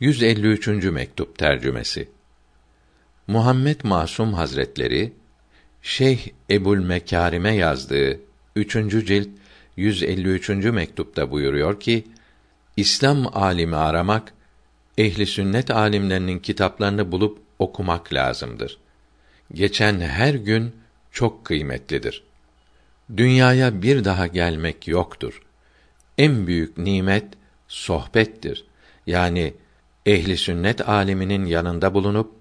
153. mektup tercümesi. Muhammed Masum Hazretleri Şeyh Ebul Mekarime yazdığı 3. cilt 153. mektupta buyuruyor ki İslam alimi aramak ehli sünnet alimlerinin kitaplarını bulup okumak lazımdır. Geçen her gün çok kıymetlidir. Dünyaya bir daha gelmek yoktur. En büyük nimet sohbettir. Yani ehli sünnet aliminin yanında bulunup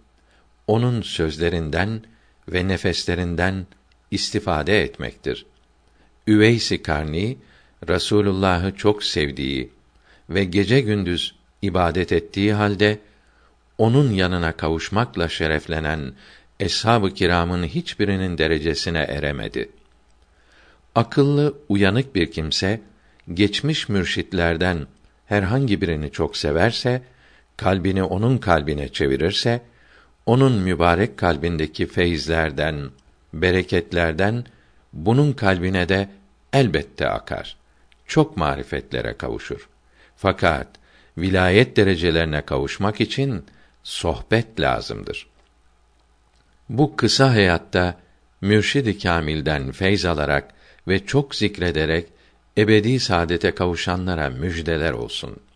onun sözlerinden ve nefeslerinden istifade etmektir. Üveys-i Karni Rasulullah'ı çok sevdiği ve gece gündüz ibadet ettiği halde onun yanına kavuşmakla şereflenen eshab-ı kiramın hiçbirinin derecesine eremedi. Akıllı, uyanık bir kimse geçmiş mürşitlerden herhangi birini çok severse, kalbini onun kalbine çevirirse, onun mübarek kalbindeki feyizlerden, bereketlerden bunun kalbine de elbette akar. Çok marifetlere kavuşur. Fakat vilayet derecelerine kavuşmak için sohbet lazımdır. Bu kısa hayatta mürşid-i kamilden feyz alarak ve çok zikrederek ebedi saadete kavuşanlara müjdeler olsun.''